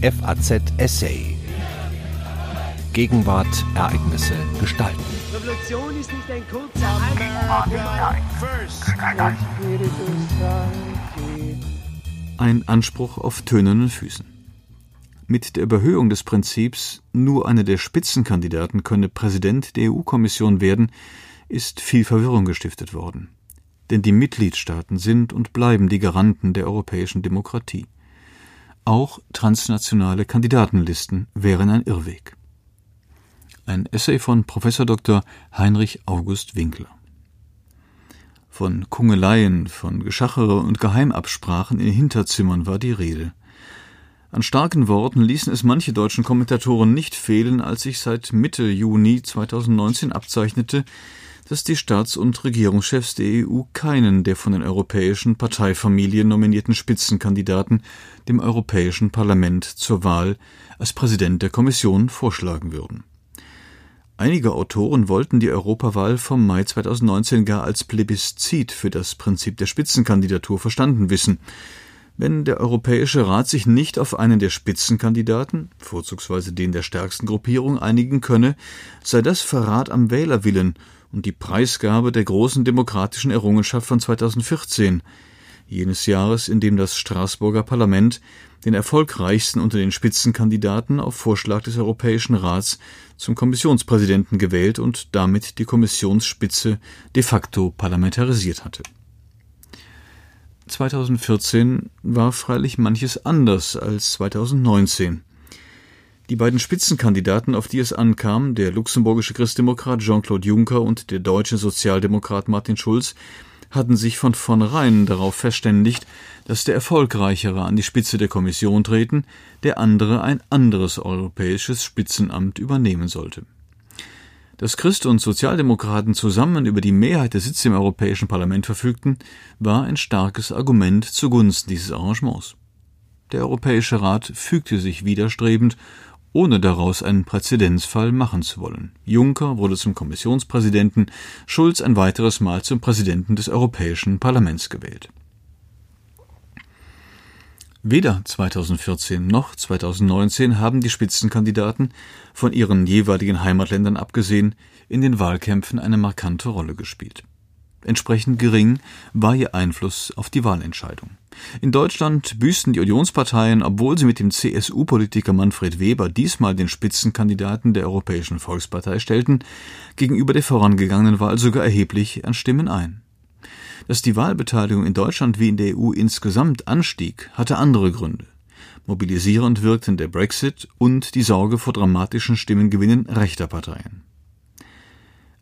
FAZ Essay. Gegenwart, Ereignisse, Gestalten. Revolution ist nicht ein kurzer Ein Anspruch auf tönernen Füßen. Mit der Überhöhung des Prinzips, nur einer der Spitzenkandidaten könne Präsident der EU-Kommission werden, ist viel Verwirrung gestiftet worden. Denn die Mitgliedstaaten sind und bleiben die Garanten der europäischen Demokratie. Auch transnationale Kandidatenlisten wären ein Irrweg. Ein Essay von Prof. Dr. Heinrich August Winkler. Von Kungeleien, von Geschachere und Geheimabsprachen in Hinterzimmern war die Rede. An starken Worten ließen es manche deutschen Kommentatoren nicht fehlen, als sich seit Mitte Juni 2019 abzeichnete, dass die Staats- und Regierungschefs der EU keinen der von den europäischen Parteifamilien nominierten Spitzenkandidaten dem Europäischen Parlament zur Wahl als Präsident der Kommission vorschlagen würden. Einige Autoren wollten die Europawahl vom Mai 2019 gar als Plebiszit für das Prinzip der Spitzenkandidatur verstanden wissen. Wenn der Europäische Rat sich nicht auf einen der Spitzenkandidaten, vorzugsweise den der stärksten Gruppierung, einigen könne, sei das Verrat am Wählerwillen und die Preisgabe der großen demokratischen Errungenschaft von 2014, jenes Jahres, in dem das Straßburger Parlament den erfolgreichsten unter den Spitzenkandidaten auf Vorschlag des Europäischen Rats zum Kommissionspräsidenten gewählt und damit die Kommissionsspitze de facto parlamentarisiert hatte. 2014 war freilich manches anders als 2019. Die beiden Spitzenkandidaten, auf die es ankam, der luxemburgische Christdemokrat Jean-Claude Juncker und der deutsche Sozialdemokrat Martin Schulz, hatten sich von vornherein darauf verständigt, dass der Erfolgreichere an die Spitze der Kommission treten, der andere ein anderes europäisches Spitzenamt übernehmen sollte. Dass Christ und Sozialdemokraten zusammen über die Mehrheit der Sitze im Europäischen Parlament verfügten, war ein starkes Argument zugunsten dieses Arrangements. Der Europäische Rat fügte sich widerstrebend ohne daraus einen Präzedenzfall machen zu wollen. Juncker wurde zum Kommissionspräsidenten, Schulz ein weiteres Mal zum Präsidenten des Europäischen Parlaments gewählt. Weder 2014 noch 2019 haben die Spitzenkandidaten, von ihren jeweiligen Heimatländern abgesehen, in den Wahlkämpfen eine markante Rolle gespielt. Entsprechend gering war ihr Einfluss auf die Wahlentscheidung. In Deutschland büßten die Unionsparteien, obwohl sie mit dem CSU-Politiker Manfred Weber diesmal den Spitzenkandidaten der Europäischen Volkspartei stellten, gegenüber der vorangegangenen Wahl sogar erheblich an Stimmen ein. Dass die Wahlbeteiligung in Deutschland wie in der EU insgesamt anstieg, hatte andere Gründe. Mobilisierend wirkten der Brexit und die Sorge vor dramatischen Stimmengewinnen rechter Parteien.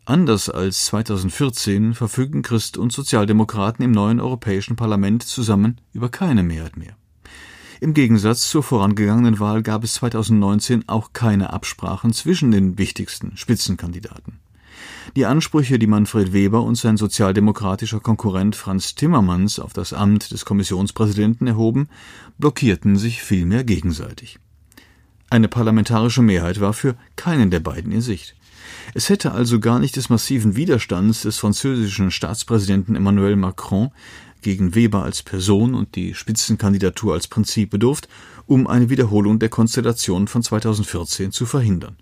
Anders als 2014 verfügen Christ und Sozialdemokraten im neuen Europäischen Parlament zusammen über keine Mehrheit mehr. Im Gegensatz zur vorangegangenen Wahl gab es 2019 auch keine Absprachen zwischen den wichtigsten Spitzenkandidaten. Die Ansprüche, die Manfred Weber und sein sozialdemokratischer Konkurrent Franz Timmermans auf das Amt des Kommissionspräsidenten erhoben, blockierten sich vielmehr gegenseitig. Eine parlamentarische Mehrheit war für keinen der beiden in Sicht. Es hätte also gar nicht des massiven Widerstands des französischen Staatspräsidenten Emmanuel Macron gegen Weber als Person und die Spitzenkandidatur als Prinzip bedurft, um eine Wiederholung der Konstellation von 2014 zu verhindern.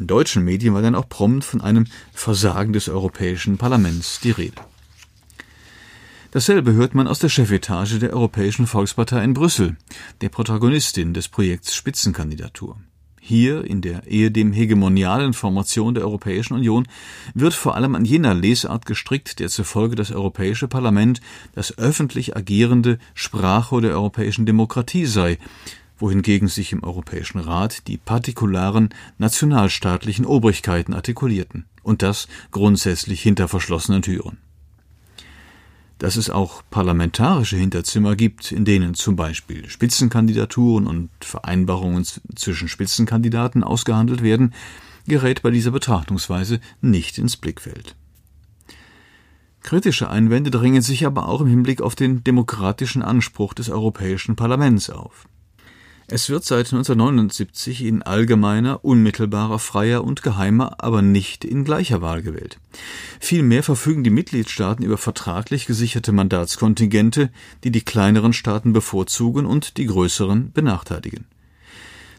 In deutschen Medien war dann auch prompt von einem Versagen des Europäischen Parlaments die Rede. Dasselbe hört man aus der Chefetage der Europäischen Volkspartei in Brüssel, der Protagonistin des Projekts Spitzenkandidatur. Hier, in der ehedem hegemonialen Formation der Europäischen Union, wird vor allem an jener Lesart gestrickt, der zufolge das Europäische Parlament das öffentlich agierende Sprachrohr der europäischen Demokratie sei, wohingegen sich im Europäischen Rat die partikularen nationalstaatlichen Obrigkeiten artikulierten, und das grundsätzlich hinter verschlossenen Türen dass es auch parlamentarische Hinterzimmer gibt, in denen zum Beispiel Spitzenkandidaturen und Vereinbarungen zwischen Spitzenkandidaten ausgehandelt werden, gerät bei dieser Betrachtungsweise nicht ins Blickfeld. Kritische Einwände drängen sich aber auch im Hinblick auf den demokratischen Anspruch des Europäischen Parlaments auf. Es wird seit 1979 in allgemeiner, unmittelbarer, freier und geheimer, aber nicht in gleicher Wahl gewählt. Vielmehr verfügen die Mitgliedstaaten über vertraglich gesicherte Mandatskontingente, die die kleineren Staaten bevorzugen und die größeren benachteiligen.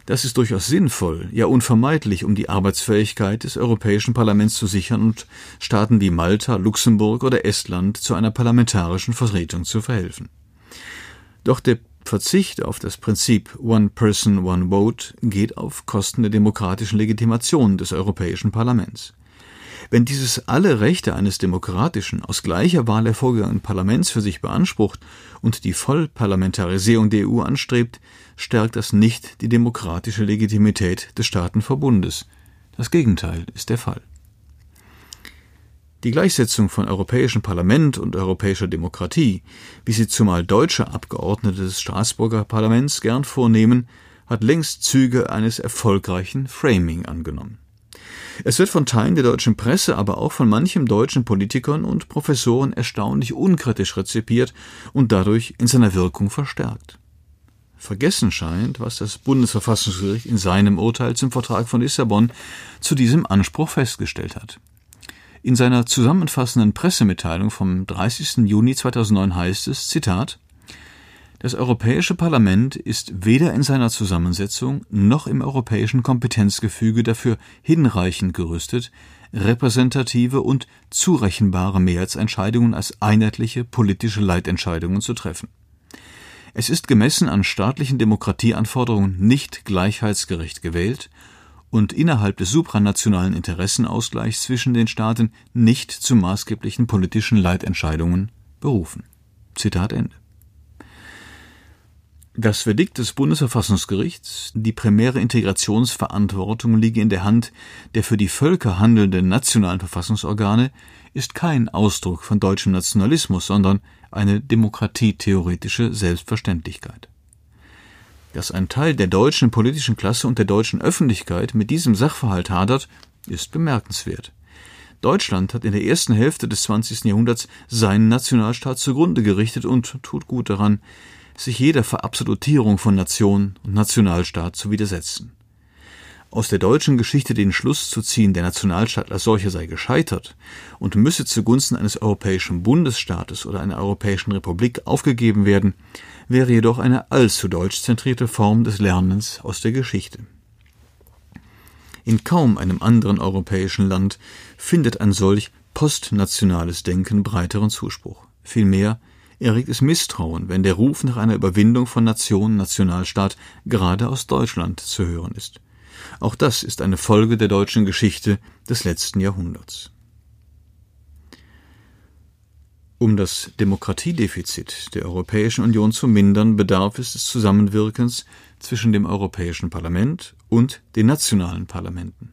Das ist durchaus sinnvoll, ja unvermeidlich, um die Arbeitsfähigkeit des Europäischen Parlaments zu sichern und Staaten wie Malta, Luxemburg oder Estland zu einer parlamentarischen Vertretung zu verhelfen. Doch der Verzicht auf das Prinzip One Person, One Vote geht auf Kosten der demokratischen Legitimation des Europäischen Parlaments. Wenn dieses alle Rechte eines demokratischen, aus gleicher Wahl hervorgegangenen Parlaments für sich beansprucht und die Vollparlamentarisierung der EU anstrebt, stärkt das nicht die demokratische Legitimität des Staatenverbundes. Das Gegenteil ist der Fall. Die Gleichsetzung von Europäischem Parlament und europäischer Demokratie, wie sie zumal deutsche Abgeordnete des Straßburger Parlaments gern vornehmen, hat längst Züge eines erfolgreichen Framing angenommen. Es wird von Teilen der deutschen Presse, aber auch von manchem deutschen Politikern und Professoren erstaunlich unkritisch rezipiert und dadurch in seiner Wirkung verstärkt. Vergessen scheint, was das Bundesverfassungsgericht in seinem Urteil zum Vertrag von Lissabon zu diesem Anspruch festgestellt hat. In seiner zusammenfassenden Pressemitteilung vom 30. Juni 2009 heißt es, Zitat, das Europäische Parlament ist weder in seiner Zusammensetzung noch im europäischen Kompetenzgefüge dafür hinreichend gerüstet, repräsentative und zurechenbare Mehrheitsentscheidungen als einheitliche politische Leitentscheidungen zu treffen. Es ist gemessen an staatlichen Demokratieanforderungen nicht gleichheitsgerecht gewählt und innerhalb des supranationalen Interessenausgleichs zwischen den Staaten nicht zu maßgeblichen politischen Leitentscheidungen berufen. Zitat Ende. Das Verdikt des Bundesverfassungsgerichts, die primäre Integrationsverantwortung liege in der Hand der für die Völker handelnden nationalen Verfassungsorgane, ist kein Ausdruck von deutschem Nationalismus, sondern eine demokratietheoretische Selbstverständlichkeit. Dass ein Teil der deutschen politischen Klasse und der deutschen Öffentlichkeit mit diesem Sachverhalt hadert, ist bemerkenswert. Deutschland hat in der ersten Hälfte des 20. Jahrhunderts seinen Nationalstaat zugrunde gerichtet und tut gut daran, sich jeder Verabsolutierung von Nation und Nationalstaat zu widersetzen. Aus der deutschen Geschichte den Schluss zu ziehen, der Nationalstaat als solcher sei gescheitert und müsse zugunsten eines europäischen Bundesstaates oder einer europäischen Republik aufgegeben werden, wäre jedoch eine allzu deutschzentrierte Form des Lernens aus der Geschichte. In kaum einem anderen europäischen Land findet ein solch postnationales Denken breiteren Zuspruch. Vielmehr erregt es Misstrauen, wenn der Ruf nach einer Überwindung von Nation, Nationalstaat gerade aus Deutschland zu hören ist. Auch das ist eine Folge der deutschen Geschichte des letzten Jahrhunderts. Um das Demokratiedefizit der Europäischen Union zu mindern, bedarf es des Zusammenwirkens zwischen dem Europäischen Parlament und den nationalen Parlamenten.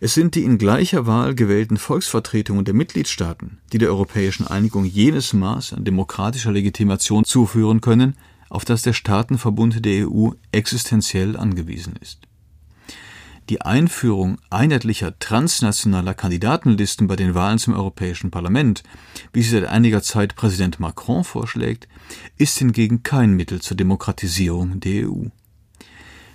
Es sind die in gleicher Wahl gewählten Volksvertretungen der Mitgliedstaaten, die der europäischen Einigung jenes Maß an demokratischer Legitimation zuführen können, auf das der Staatenverbund der EU existenziell angewiesen ist. Die Einführung einheitlicher transnationaler Kandidatenlisten bei den Wahlen zum Europäischen Parlament, wie sie seit einiger Zeit Präsident Macron vorschlägt, ist hingegen kein Mittel zur Demokratisierung der EU.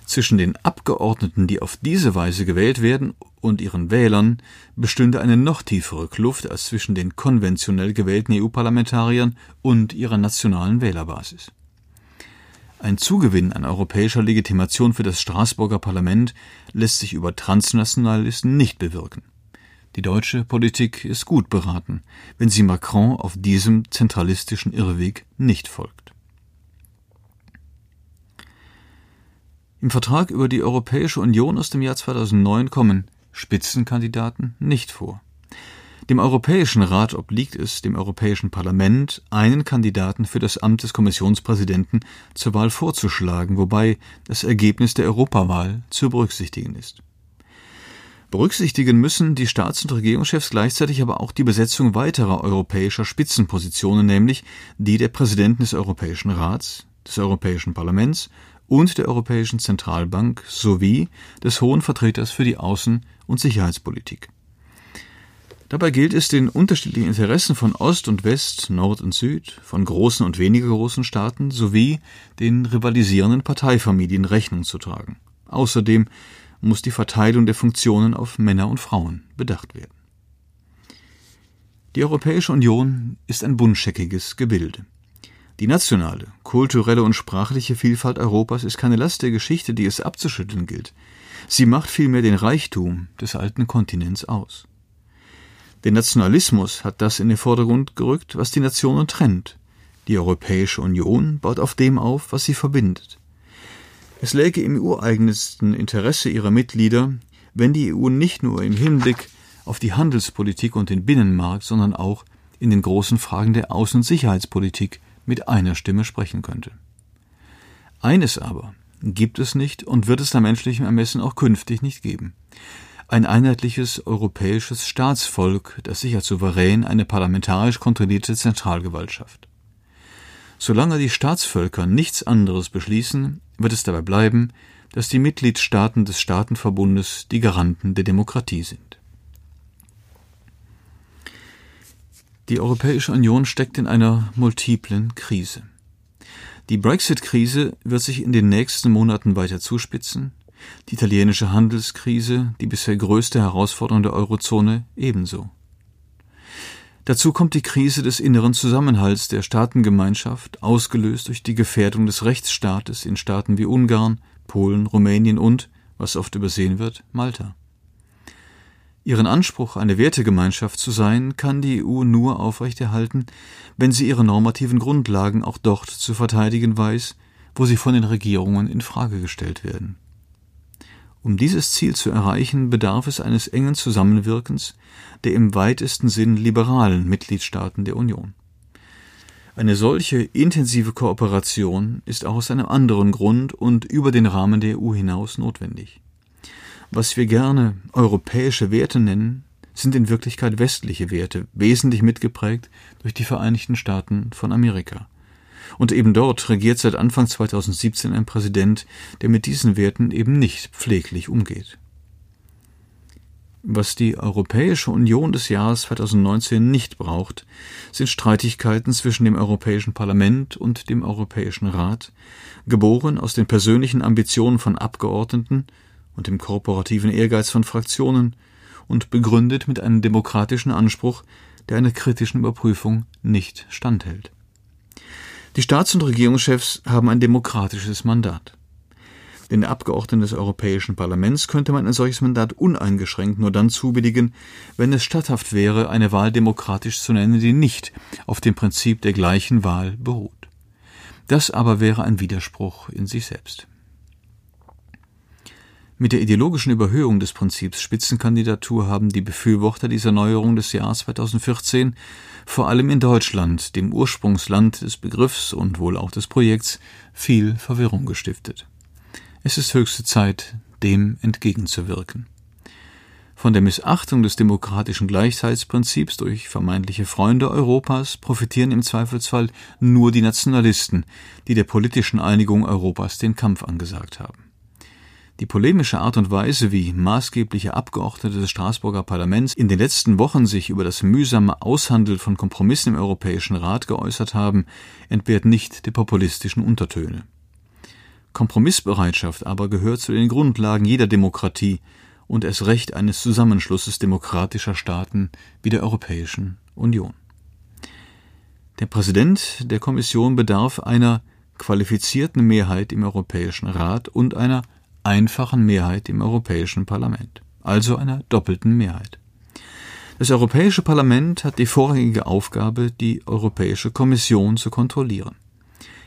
Zwischen den Abgeordneten, die auf diese Weise gewählt werden, und ihren Wählern bestünde eine noch tiefere Kluft als zwischen den konventionell gewählten EU-Parlamentariern und ihrer nationalen Wählerbasis. Ein Zugewinn an europäischer Legitimation für das Straßburger Parlament lässt sich über transnationale Listen nicht bewirken. Die deutsche Politik ist gut beraten, wenn sie Macron auf diesem zentralistischen Irrweg nicht folgt. Im Vertrag über die Europäische Union aus dem Jahr 2009 kommen Spitzenkandidaten nicht vor. Dem Europäischen Rat obliegt es, dem Europäischen Parlament einen Kandidaten für das Amt des Kommissionspräsidenten zur Wahl vorzuschlagen, wobei das Ergebnis der Europawahl zu berücksichtigen ist. Berücksichtigen müssen die Staats- und Regierungschefs gleichzeitig aber auch die Besetzung weiterer europäischer Spitzenpositionen, nämlich die der Präsidenten des Europäischen Rats, des Europäischen Parlaments und der Europäischen Zentralbank sowie des Hohen Vertreters für die Außen- und Sicherheitspolitik. Dabei gilt es, den unterschiedlichen Interessen von Ost und West, Nord und Süd, von großen und weniger großen Staaten sowie den rivalisierenden Parteifamilien Rechnung zu tragen. Außerdem muss die Verteilung der Funktionen auf Männer und Frauen bedacht werden. Die Europäische Union ist ein buntscheckiges Gebilde. Die nationale, kulturelle und sprachliche Vielfalt Europas ist keine Last der Geschichte, die es abzuschütteln gilt. Sie macht vielmehr den Reichtum des alten Kontinents aus. Der Nationalismus hat das in den Vordergrund gerückt, was die Nationen trennt. Die Europäische Union baut auf dem auf, was sie verbindet. Es läge im ureigensten Interesse ihrer Mitglieder, wenn die EU nicht nur im Hinblick auf die Handelspolitik und den Binnenmarkt, sondern auch in den großen Fragen der Außen- und Sicherheitspolitik mit einer Stimme sprechen könnte. Eines aber gibt es nicht und wird es nach menschlichem Ermessen auch künftig nicht geben. Ein einheitliches europäisches Staatsvolk, das sich als souverän eine parlamentarisch kontrollierte Zentralgewalt schafft. Solange die Staatsvölker nichts anderes beschließen, wird es dabei bleiben, dass die Mitgliedstaaten des Staatenverbundes die Garanten der Demokratie sind. Die Europäische Union steckt in einer multiplen Krise. Die Brexit-Krise wird sich in den nächsten Monaten weiter zuspitzen, die italienische Handelskrise, die bisher größte Herausforderung der Eurozone, ebenso. Dazu kommt die Krise des inneren Zusammenhalts der Staatengemeinschaft, ausgelöst durch die Gefährdung des Rechtsstaates in Staaten wie Ungarn, Polen, Rumänien und, was oft übersehen wird, Malta. Ihren Anspruch, eine Wertegemeinschaft zu sein, kann die EU nur aufrechterhalten, wenn sie ihre normativen Grundlagen auch dort zu verteidigen weiß, wo sie von den Regierungen in Frage gestellt werden. Um dieses Ziel zu erreichen, bedarf es eines engen Zusammenwirkens der im weitesten Sinn liberalen Mitgliedstaaten der Union. Eine solche intensive Kooperation ist auch aus einem anderen Grund und über den Rahmen der EU hinaus notwendig. Was wir gerne europäische Werte nennen, sind in Wirklichkeit westliche Werte, wesentlich mitgeprägt durch die Vereinigten Staaten von Amerika. Und eben dort regiert seit Anfang 2017 ein Präsident, der mit diesen Werten eben nicht pfleglich umgeht. Was die Europäische Union des Jahres 2019 nicht braucht, sind Streitigkeiten zwischen dem Europäischen Parlament und dem Europäischen Rat, geboren aus den persönlichen Ambitionen von Abgeordneten und dem korporativen Ehrgeiz von Fraktionen und begründet mit einem demokratischen Anspruch, der einer kritischen Überprüfung nicht standhält. Die Staats- und Regierungschefs haben ein demokratisches Mandat. Den Abgeordneten des Europäischen Parlaments könnte man ein solches Mandat uneingeschränkt nur dann zubilligen, wenn es statthaft wäre, eine Wahl demokratisch zu nennen, die nicht auf dem Prinzip der gleichen Wahl beruht. Das aber wäre ein Widerspruch in sich selbst. Mit der ideologischen Überhöhung des Prinzips Spitzenkandidatur haben die Befürworter dieser Neuerung des Jahres 2014 vor allem in Deutschland, dem Ursprungsland des Begriffs und wohl auch des Projekts, viel Verwirrung gestiftet. Es ist höchste Zeit, dem entgegenzuwirken. Von der Missachtung des demokratischen Gleichheitsprinzips durch vermeintliche Freunde Europas profitieren im Zweifelsfall nur die Nationalisten, die der politischen Einigung Europas den Kampf angesagt haben. Die polemische Art und Weise, wie maßgebliche Abgeordnete des Straßburger Parlaments in den letzten Wochen sich über das mühsame Aushandeln von Kompromissen im Europäischen Rat geäußert haben, entbehrt nicht der populistischen Untertöne. Kompromissbereitschaft aber gehört zu den Grundlagen jeder Demokratie und erst recht eines Zusammenschlusses demokratischer Staaten wie der Europäischen Union. Der Präsident der Kommission bedarf einer qualifizierten Mehrheit im Europäischen Rat und einer einfachen Mehrheit im Europäischen Parlament, also einer doppelten Mehrheit. Das Europäische Parlament hat die vorrangige Aufgabe, die Europäische Kommission zu kontrollieren.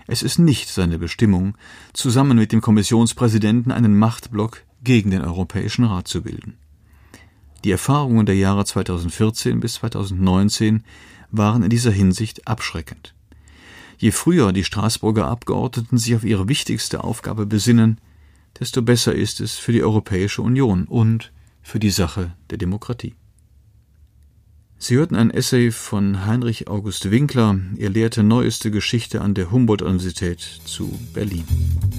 Es ist nicht seine Bestimmung, zusammen mit dem Kommissionspräsidenten einen Machtblock gegen den Europäischen Rat zu bilden. Die Erfahrungen der Jahre 2014 bis 2019 waren in dieser Hinsicht abschreckend. Je früher die Straßburger Abgeordneten sich auf ihre wichtigste Aufgabe besinnen, desto besser ist es für die Europäische Union und für die Sache der Demokratie. Sie hörten ein Essay von Heinrich August Winkler. Er lehrte neueste Geschichte an der Humboldt-Universität zu Berlin.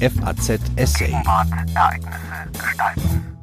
FAZ Essay. Ereignisse gestalten.